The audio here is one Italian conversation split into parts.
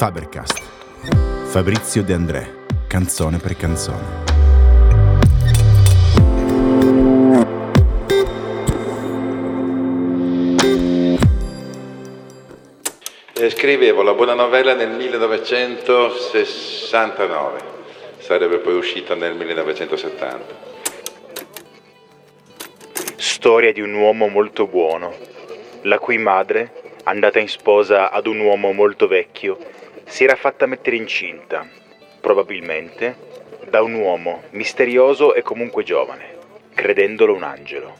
Fabercast. Fabrizio De André, canzone per canzone. Eh, scrivevo la buona novella nel 1969, sarebbe poi uscita nel 1970. Storia di un uomo molto buono, la cui madre, andata in sposa ad un uomo molto vecchio, si era fatta mettere incinta, probabilmente da un uomo misterioso e comunque giovane, credendolo un angelo.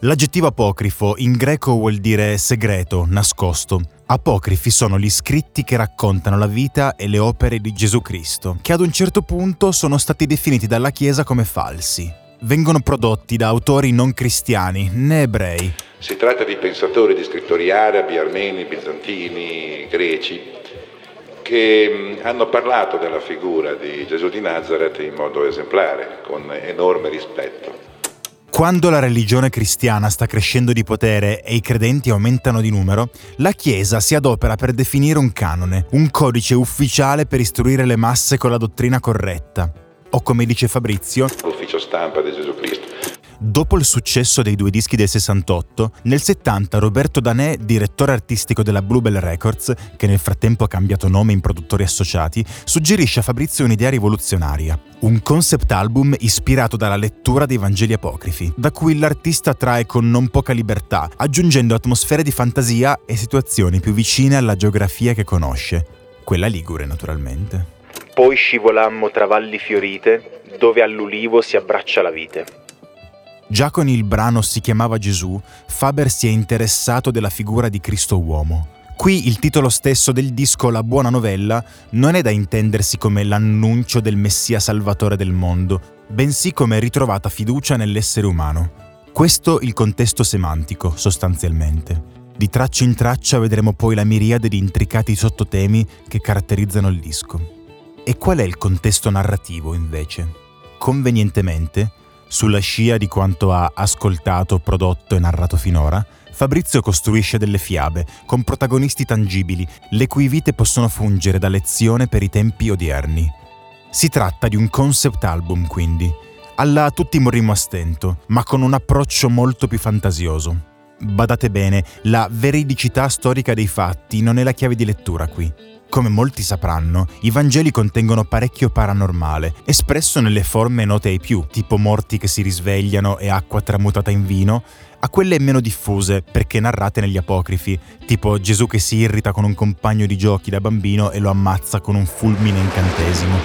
L'aggettivo apocrifo in greco vuol dire segreto, nascosto. Apocrifi sono gli scritti che raccontano la vita e le opere di Gesù Cristo, che ad un certo punto sono stati definiti dalla Chiesa come falsi. Vengono prodotti da autori non cristiani né ebrei. Si tratta di pensatori, di scrittori arabi, armeni, bizantini, greci, che mm, hanno parlato della figura di Gesù di Nazareth in modo esemplare, con enorme rispetto. Quando la religione cristiana sta crescendo di potere e i credenti aumentano di numero, la Chiesa si adopera per definire un canone, un codice ufficiale per istruire le masse con la dottrina corretta. O come dice Fabrizio, l'ufficio stampa di Gesù Cristo. Dopo il successo dei due dischi del 68, nel 70 Roberto Danè, direttore artistico della Bluebell Records, che nel frattempo ha cambiato nome in produttori associati, suggerisce a Fabrizio un'idea rivoluzionaria. Un concept album ispirato dalla lettura dei Vangeli apocrifi, da cui l'artista trae con non poca libertà, aggiungendo atmosfere di fantasia e situazioni più vicine alla geografia che conosce, quella ligure naturalmente. Poi scivolammo tra valli fiorite, dove all'ulivo si abbraccia la vite. Già con il brano Si chiamava Gesù, Faber si è interessato della figura di Cristo uomo. Qui il titolo stesso del disco La buona novella non è da intendersi come l'annuncio del Messia salvatore del mondo, bensì come ritrovata fiducia nell'essere umano. Questo il contesto semantico, sostanzialmente. Di traccia in traccia vedremo poi la miriade di intricati sottotemi che caratterizzano il disco. E qual è il contesto narrativo, invece? Convenientemente, sulla scia di quanto ha ascoltato, prodotto e narrato finora, Fabrizio costruisce delle fiabe con protagonisti tangibili, le cui vite possono fungere da lezione per i tempi odierni. Si tratta di un concept album, quindi, alla tutti morrimo a stento, ma con un approccio molto più fantasioso. Badate bene, la veridicità storica dei fatti non è la chiave di lettura qui. Come molti sapranno, i Vangeli contengono parecchio paranormale, espresso nelle forme note ai più, tipo morti che si risvegliano e acqua tramutata in vino, a quelle meno diffuse perché narrate negli apocrifi, tipo Gesù che si irrita con un compagno di giochi da bambino e lo ammazza con un fulmine incantesimo.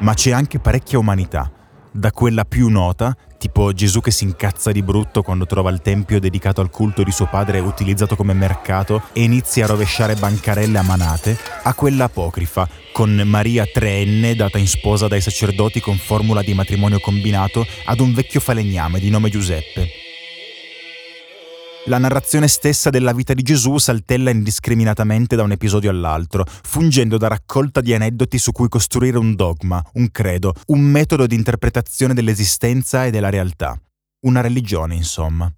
Ma c'è anche parecchia umanità, da quella più nota, tipo Gesù che si incazza di brutto quando trova il tempio dedicato al culto di suo padre utilizzato come mercato e inizia a rovesciare bancarelle a manate, a quella apocrifa, con Maria treenne data in sposa dai sacerdoti con formula di matrimonio combinato ad un vecchio falegname di nome Giuseppe. La narrazione stessa della vita di Gesù saltella indiscriminatamente da un episodio all'altro, fungendo da raccolta di aneddoti su cui costruire un dogma, un credo, un metodo di interpretazione dell'esistenza e della realtà. Una religione, insomma.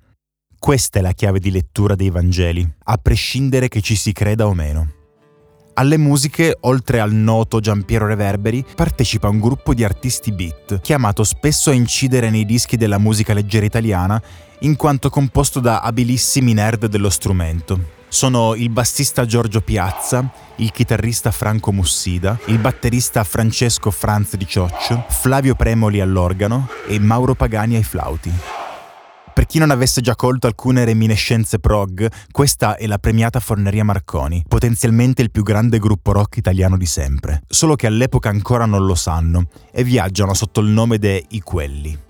Questa è la chiave di lettura dei Vangeli, a prescindere che ci si creda o meno. Alle musiche, oltre al noto Giampiero Reverberi, partecipa un gruppo di artisti beat, chiamato spesso a incidere nei dischi della musica leggera italiana, in quanto composto da abilissimi nerd dello strumento. Sono il bassista Giorgio Piazza, il chitarrista Franco Mussida, il batterista Francesco Franz di Cioccio, Flavio Premoli all'organo e Mauro Pagani ai flauti. Per chi non avesse già colto alcune reminiscenze prog, questa è la premiata Forneria Marconi, potenzialmente il più grande gruppo rock italiano di sempre, solo che all'epoca ancora non lo sanno e viaggiano sotto il nome de I Quelli.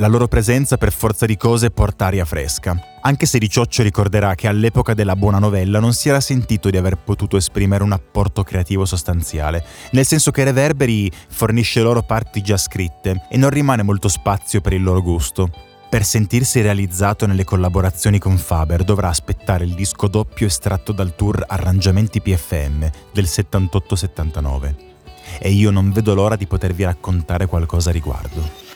La loro presenza per forza di cose porta aria fresca, anche se Di Cioccio ricorderà che all'epoca della buona novella non si era sentito di aver potuto esprimere un apporto creativo sostanziale, nel senso che Reverberi fornisce loro parti già scritte e non rimane molto spazio per il loro gusto, per sentirsi realizzato nelle collaborazioni con Faber dovrà aspettare il disco doppio estratto dal tour Arrangiamenti PFM del 78-79. E io non vedo l'ora di potervi raccontare qualcosa a riguardo.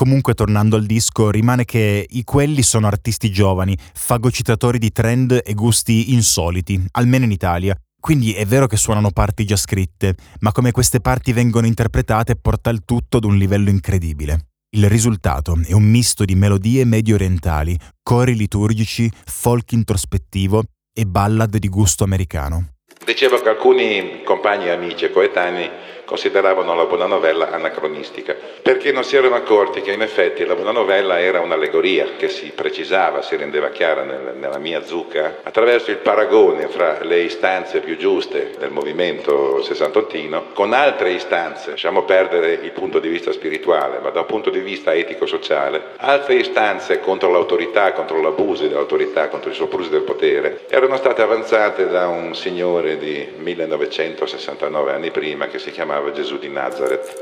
Comunque, tornando al disco, rimane che i quelli sono artisti giovani, fagocitatori di trend e gusti insoliti, almeno in Italia, Quindi è vero che suonano parti già scritte, ma come queste parti vengono interpretate porta il tutto ad un livello incredibile. Il risultato è un misto di melodie medio orientali, cori liturgici, folk introspettivo e ballad di gusto americano. Dicevo che alcuni compagni, amici e coetanei consideravano la buona novella anacronistica, perché non si erano accorti che in effetti la buona novella era un'allegoria che si precisava, si rendeva chiara nel, nella mia zucca, attraverso il paragone fra le istanze più giuste del movimento sessantottino con altre istanze, lasciamo perdere il punto di vista spirituale, ma da un punto di vista etico-sociale, altre istanze contro l'autorità, contro l'abuso dell'autorità, contro i soprusi del potere, erano state avanzate da un signore di 1969 anni prima che si chiamava chiamava Gesù di Nazareth.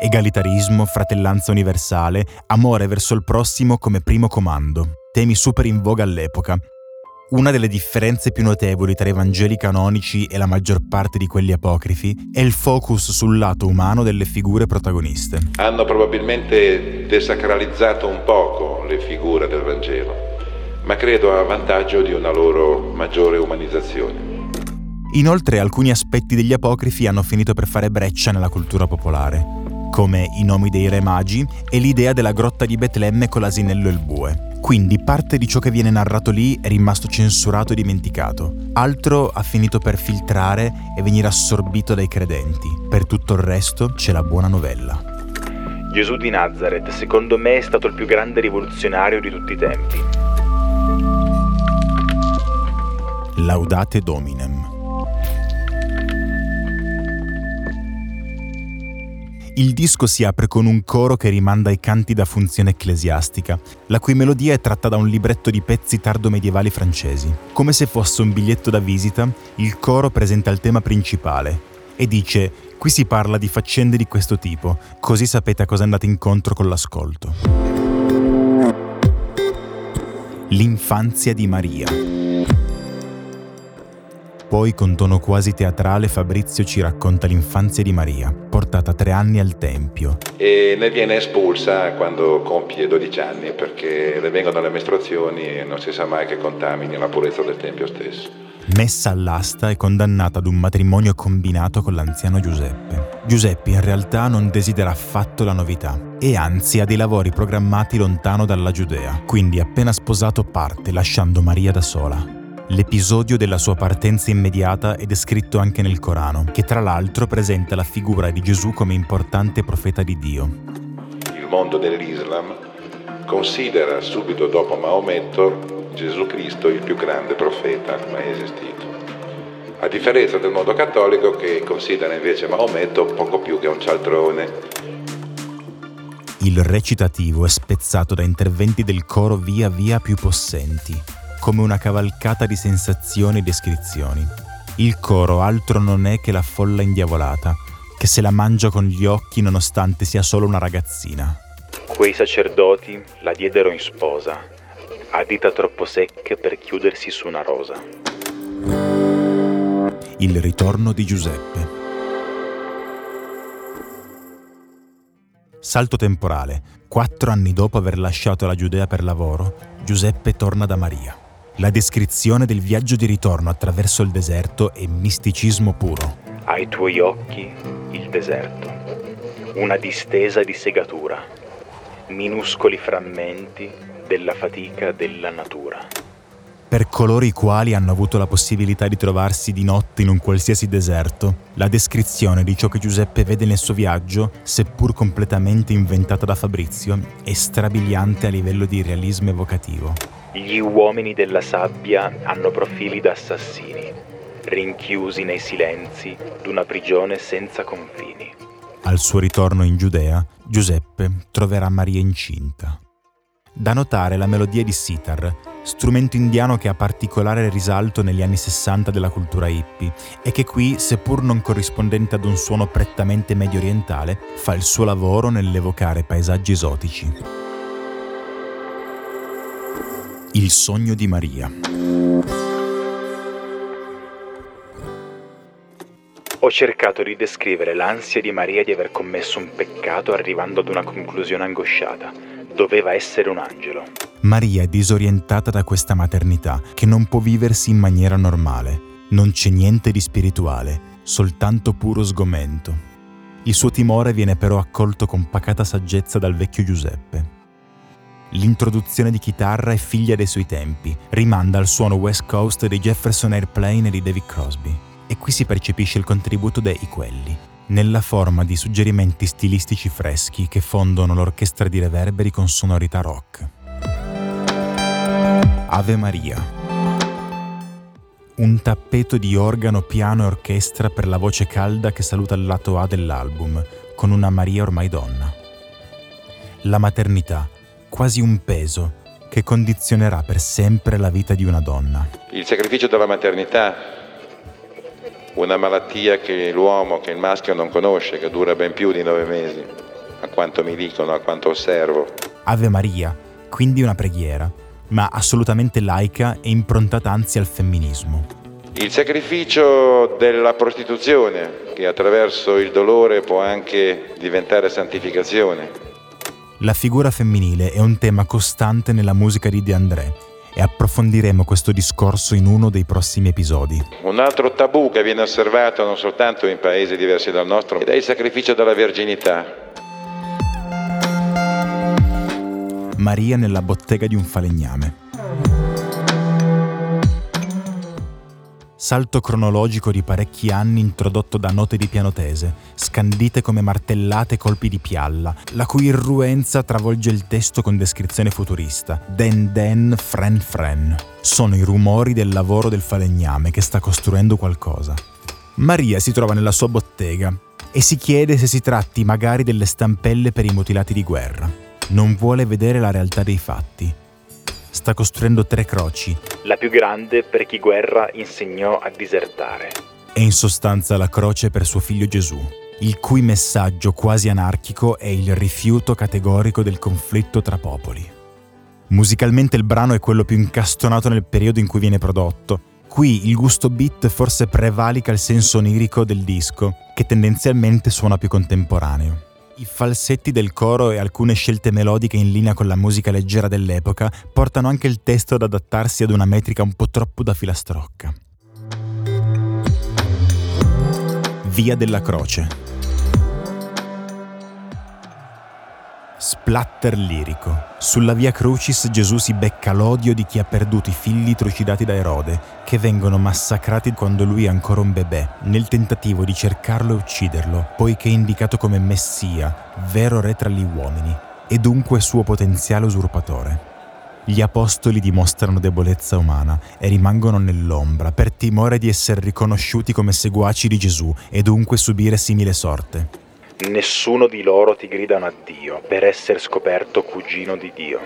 Egalitarismo, fratellanza universale, amore verso il prossimo come primo comando, temi super in voga all'epoca. Una delle differenze più notevoli tra i Vangeli canonici e la maggior parte di quelli apocrifi è il focus sul lato umano delle figure protagoniste. Hanno probabilmente desacralizzato un poco le figure del Vangelo, ma credo a vantaggio di una loro maggiore umanizzazione. Inoltre alcuni aspetti degli apocrifi hanno finito per fare breccia nella cultura popolare, come i nomi dei re magi e l'idea della grotta di Betlemme con l'asinello e il bue. Quindi parte di ciò che viene narrato lì è rimasto censurato e dimenticato, altro ha finito per filtrare e venire assorbito dai credenti. Per tutto il resto c'è la buona novella. Gesù di Nazareth, secondo me, è stato il più grande rivoluzionario di tutti i tempi. Laudate Dominem. Il disco si apre con un coro che rimanda ai canti da funzione ecclesiastica, la cui melodia è tratta da un libretto di pezzi tardo-medievali francesi. Come se fosse un biglietto da visita, il coro presenta il tema principale e dice Qui si parla di faccende di questo tipo, così sapete a cosa andate incontro con l'ascolto. L'infanzia di Maria. Poi, con tono quasi teatrale, Fabrizio ci racconta l'infanzia di Maria, portata tre anni al Tempio. E ne viene espulsa quando compie 12 anni, perché le vengono le mestruazioni e non si sa mai che contamini la purezza del Tempio stesso. Messa all'asta e condannata ad un matrimonio combinato con l'anziano Giuseppe. Giuseppe in realtà non desidera affatto la novità e anzi ha dei lavori programmati lontano dalla Giudea, quindi appena sposato parte lasciando Maria da sola. L'episodio della sua partenza immediata è descritto anche nel Corano, che tra l'altro presenta la figura di Gesù come importante profeta di Dio. Il mondo dell'Islam considera subito dopo Maometto Gesù Cristo il più grande profeta mai esistito. A differenza del mondo cattolico che considera invece Maometto poco più che un cialtrone. Il recitativo è spezzato da interventi del coro via via più possenti, come una cavalcata di sensazioni e descrizioni. Il coro altro non è che la folla indiavolata, che se la mangia con gli occhi nonostante sia solo una ragazzina. Quei sacerdoti la diedero in sposa, a dita troppo secche per chiudersi su una rosa. Il ritorno di Giuseppe. Salto temporale. Quattro anni dopo aver lasciato la Giudea per lavoro, Giuseppe torna da Maria. La descrizione del viaggio di ritorno attraverso il deserto è misticismo puro. Ai tuoi occhi il deserto, una distesa di segatura, minuscoli frammenti della fatica della natura. Per coloro i quali hanno avuto la possibilità di trovarsi di notte in un qualsiasi deserto, la descrizione di ciò che Giuseppe vede nel suo viaggio, seppur completamente inventata da Fabrizio, è strabiliante a livello di realismo evocativo. Gli uomini della sabbia hanno profili da assassini, rinchiusi nei silenzi d'una prigione senza confini. Al suo ritorno in Giudea, Giuseppe troverà Maria incinta. Da notare la melodia di sitar, strumento indiano che ha particolare risalto negli anni 60 della cultura hippie e che qui, seppur non corrispondente ad un suono prettamente medio orientale, fa il suo lavoro nell'evocare paesaggi esotici. Il sogno di Maria. Ho cercato di descrivere l'ansia di Maria di aver commesso un peccato arrivando ad una conclusione angosciata. Doveva essere un angelo. Maria è disorientata da questa maternità che non può viversi in maniera normale. Non c'è niente di spirituale, soltanto puro sgomento. Il suo timore viene però accolto con pacata saggezza dal vecchio Giuseppe. L'introduzione di chitarra è figlia dei suoi tempi, rimanda al suono West Coast dei Jefferson Airplane e di David Crosby. E qui si percepisce il contributo dei Quelli, nella forma di suggerimenti stilistici freschi che fondono l'orchestra di reverberi con sonorità rock. Ave Maria. Un tappeto di organo, piano e orchestra per la voce calda che saluta il lato A dell'album, con una Maria ormai donna. La maternità, quasi un peso, che condizionerà per sempre la vita di una donna. Il sacrificio della maternità, una malattia che l'uomo, che il maschio non conosce, che dura ben più di nove mesi, a quanto mi dicono, a quanto osservo. Ave Maria, quindi una preghiera, ma assolutamente laica e improntata anzi al femminismo. Il sacrificio della prostituzione, che attraverso il dolore può anche diventare santificazione. La figura femminile è un tema costante nella musica di De André e approfondiremo questo discorso in uno dei prossimi episodi. Un altro tabù che viene osservato non soltanto in paesi diversi dal nostro è il sacrificio della verginità. Maria nella bottega di un falegname. Salto cronologico di parecchi anni introdotto da note di pianotese, scandite come martellate colpi di pialla, la cui irruenza travolge il testo con descrizione futurista. Den den, fren fren. Sono i rumori del lavoro del falegname che sta costruendo qualcosa. Maria si trova nella sua bottega e si chiede se si tratti magari delle stampelle per i mutilati di guerra. Non vuole vedere la realtà dei fatti sta costruendo tre croci. La più grande per chi guerra insegnò a disertare. È in sostanza la croce per suo figlio Gesù, il cui messaggio quasi anarchico è il rifiuto categorico del conflitto tra popoli. Musicalmente il brano è quello più incastonato nel periodo in cui viene prodotto. Qui il gusto beat forse prevalica il senso onirico del disco, che tendenzialmente suona più contemporaneo. I falsetti del coro e alcune scelte melodiche in linea con la musica leggera dell'epoca portano anche il testo ad adattarsi ad una metrica un po' troppo da filastrocca. Via della Croce Splatter lirico. Sulla via Crucis Gesù si becca l'odio di chi ha perduto i figli trucidati da Erode, che vengono massacrati quando lui è ancora un bebè, nel tentativo di cercarlo e ucciderlo, poiché è indicato come Messia, vero re tra gli uomini, e dunque suo potenziale usurpatore. Gli apostoli dimostrano debolezza umana e rimangono nell'ombra per timore di essere riconosciuti come seguaci di Gesù e dunque subire simile sorte. Nessuno di loro ti grida un addio per essere scoperto cugino di Dio.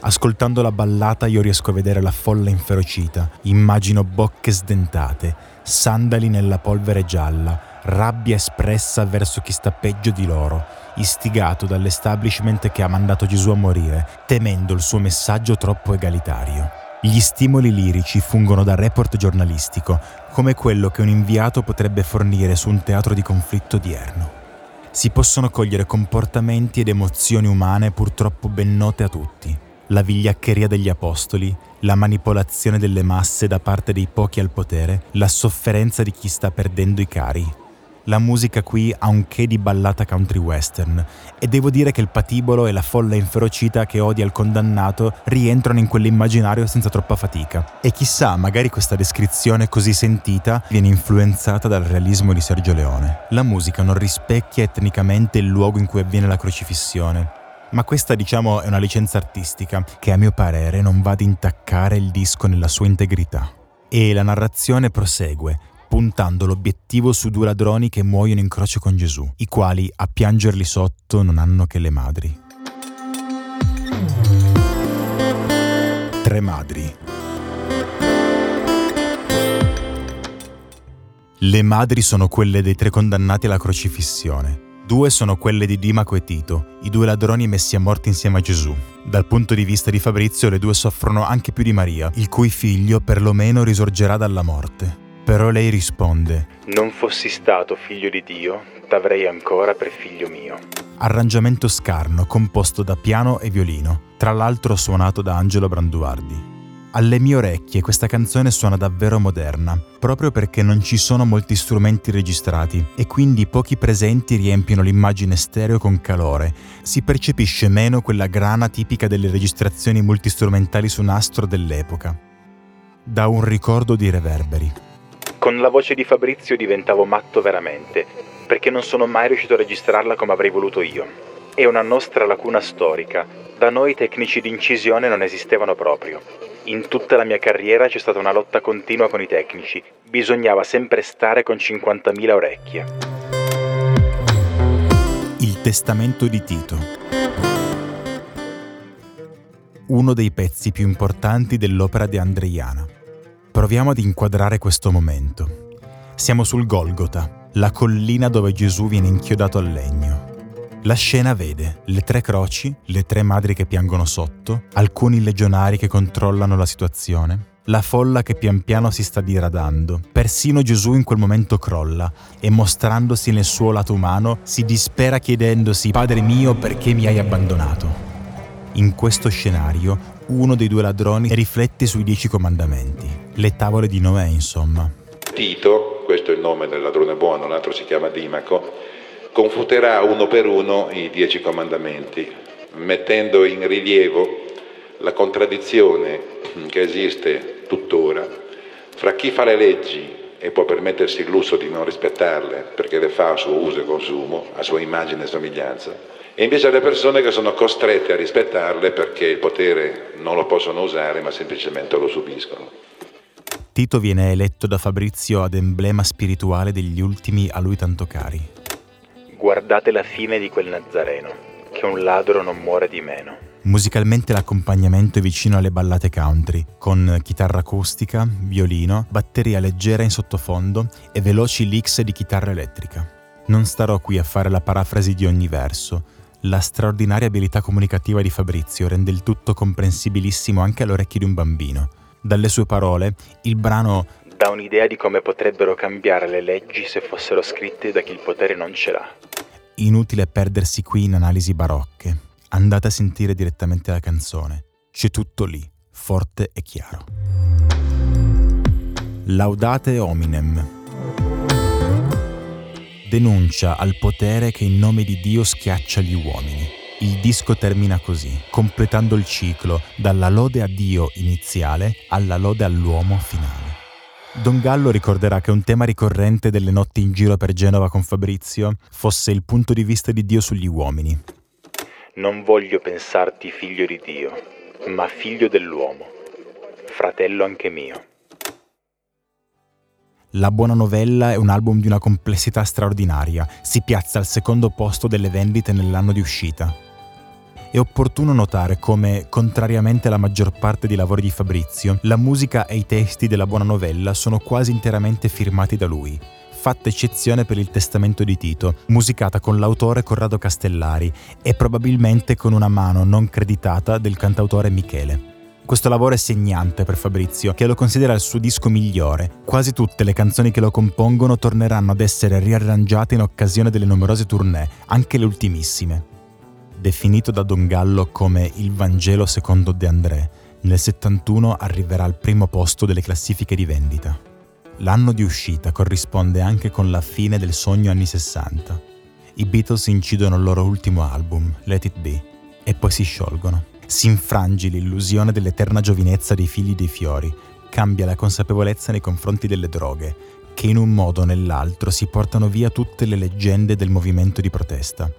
Ascoltando la ballata io riesco a vedere la folla inferocita, immagino bocche sdentate, sandali nella polvere gialla, rabbia espressa verso chi sta peggio di loro, istigato dall'establishment che ha mandato Gesù a morire, temendo il suo messaggio troppo egalitario. Gli stimoli lirici fungono da report giornalistico, come quello che un inviato potrebbe fornire su un teatro di conflitto odierno si possono cogliere comportamenti ed emozioni umane purtroppo ben note a tutti. La vigliaccheria degli apostoli, la manipolazione delle masse da parte dei pochi al potere, la sofferenza di chi sta perdendo i cari, la musica qui ha un che di ballata country western e devo dire che il patibolo e la folla inferocita che odia il condannato rientrano in quell'immaginario senza troppa fatica. E chissà, magari questa descrizione così sentita viene influenzata dal realismo di Sergio Leone. La musica non rispecchia etnicamente il luogo in cui avviene la crocifissione, ma questa diciamo è una licenza artistica che a mio parere non va ad intaccare il disco nella sua integrità. E la narrazione prosegue, puntando l'obiettivo su due ladroni che muoiono in croce con Gesù, i quali a piangerli sotto non hanno che le madri. Tre madri. Le madri sono quelle dei tre condannati alla crocifissione. Due sono quelle di Dimaco e Tito, i due ladroni messi a morte insieme a Gesù. Dal punto di vista di Fabrizio, le due soffrono anche più di Maria, il cui figlio perlomeno risorgerà dalla morte. Però lei risponde, Non fossi stato figlio di Dio, t'avrei ancora per figlio mio. Arrangiamento scarno composto da piano e violino, tra l'altro suonato da Angelo Branduardi. Alle mie orecchie questa canzone suona davvero moderna, proprio perché non ci sono molti strumenti registrati e quindi pochi presenti riempiono l'immagine stereo con calore. Si percepisce meno quella grana tipica delle registrazioni multistrumentali su nastro dell'epoca. Da un ricordo di reverberi. Con la voce di Fabrizio diventavo matto veramente, perché non sono mai riuscito a registrarla come avrei voluto io. È una nostra lacuna storica. Da noi tecnici di incisione non esistevano proprio. In tutta la mia carriera c'è stata una lotta continua con i tecnici. Bisognava sempre stare con 50.000 orecchie. Il testamento di Tito. Uno dei pezzi più importanti dell'opera di Andreiana. Proviamo ad inquadrare questo momento. Siamo sul Golgota, la collina dove Gesù viene inchiodato al legno. La scena vede le tre croci, le tre madri che piangono sotto, alcuni legionari che controllano la situazione, la folla che pian piano si sta diradando. Persino Gesù in quel momento crolla e mostrandosi nel suo lato umano si dispera chiedendosi Padre mio perché mi hai abbandonato. In questo scenario uno dei due ladroni riflette sui dieci comandamenti, le tavole di Noè insomma. Tito, questo è il nome del ladrone buono, l'altro si chiama Dimaco, confuterà uno per uno i dieci comandamenti, mettendo in rilievo la contraddizione che esiste tuttora fra chi fa le leggi e può permettersi il lusso di non rispettarle perché le fa a suo uso e consumo, a sua immagine e somiglianza, e invece le persone che sono costrette a rispettarle perché il potere non lo possono usare ma semplicemente lo subiscono. Tito viene eletto da Fabrizio ad emblema spirituale degli ultimi a lui tanto cari, Guardate la fine di quel Nazareno, che un ladro non muore di meno. Musicalmente l'accompagnamento è vicino alle ballate country, con chitarra acustica, violino, batteria leggera in sottofondo e veloci licks di chitarra elettrica. Non starò qui a fare la parafrasi di ogni verso. La straordinaria abilità comunicativa di Fabrizio rende il tutto comprensibilissimo anche all'orecchio di un bambino. Dalle sue parole, il brano dà un'idea di come potrebbero cambiare le leggi se fossero scritte da chi il potere non ce l'ha. Inutile perdersi qui in analisi barocche. Andate a sentire direttamente la canzone. C'è tutto lì, forte e chiaro. Laudate hominem. Denuncia al potere che in nome di Dio schiaccia gli uomini. Il disco termina così, completando il ciclo dalla lode a Dio iniziale alla lode all'uomo finale. Don Gallo ricorderà che un tema ricorrente delle notti in giro per Genova con Fabrizio fosse il punto di vista di Dio sugli uomini. Non voglio pensarti figlio di Dio, ma figlio dell'uomo, fratello anche mio. La buona novella è un album di una complessità straordinaria, si piazza al secondo posto delle vendite nell'anno di uscita è opportuno notare come, contrariamente alla maggior parte dei lavori di Fabrizio, la musica e i testi della buona novella sono quasi interamente firmati da lui, fatta eccezione per il testamento di Tito, musicata con l'autore Corrado Castellari e probabilmente con una mano non creditata del cantautore Michele. Questo lavoro è segnante per Fabrizio, che lo considera il suo disco migliore. Quasi tutte le canzoni che lo compongono torneranno ad essere riarrangiate in occasione delle numerose tournée, anche le ultimissime definito da Don Gallo come il Vangelo secondo De André, nel 71 arriverà al primo posto delle classifiche di vendita. L'anno di uscita corrisponde anche con la fine del sogno anni 60. I Beatles incidono il loro ultimo album, Let It Be, e poi si sciolgono. Si infrangi l'illusione dell'eterna giovinezza dei figli dei fiori, cambia la consapevolezza nei confronti delle droghe, che in un modo o nell'altro si portano via tutte le leggende del movimento di protesta,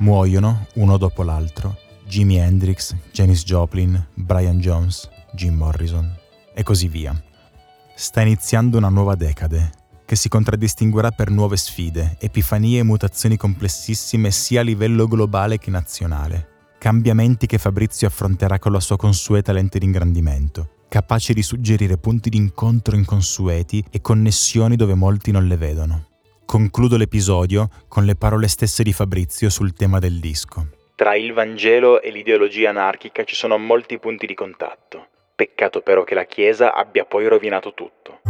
Muoiono uno dopo l'altro Jimi Hendrix, Janis Joplin, Brian Jones, Jim Morrison e così via. Sta iniziando una nuova decade che si contraddistinguerà per nuove sfide, epifanie e mutazioni complessissime sia a livello globale che nazionale. Cambiamenti che Fabrizio affronterà con la sua consueta lente di ingrandimento, capace di suggerire punti d'incontro inconsueti e connessioni dove molti non le vedono. Concludo l'episodio con le parole stesse di Fabrizio sul tema del disco. Tra il Vangelo e l'ideologia anarchica ci sono molti punti di contatto. Peccato però che la Chiesa abbia poi rovinato tutto.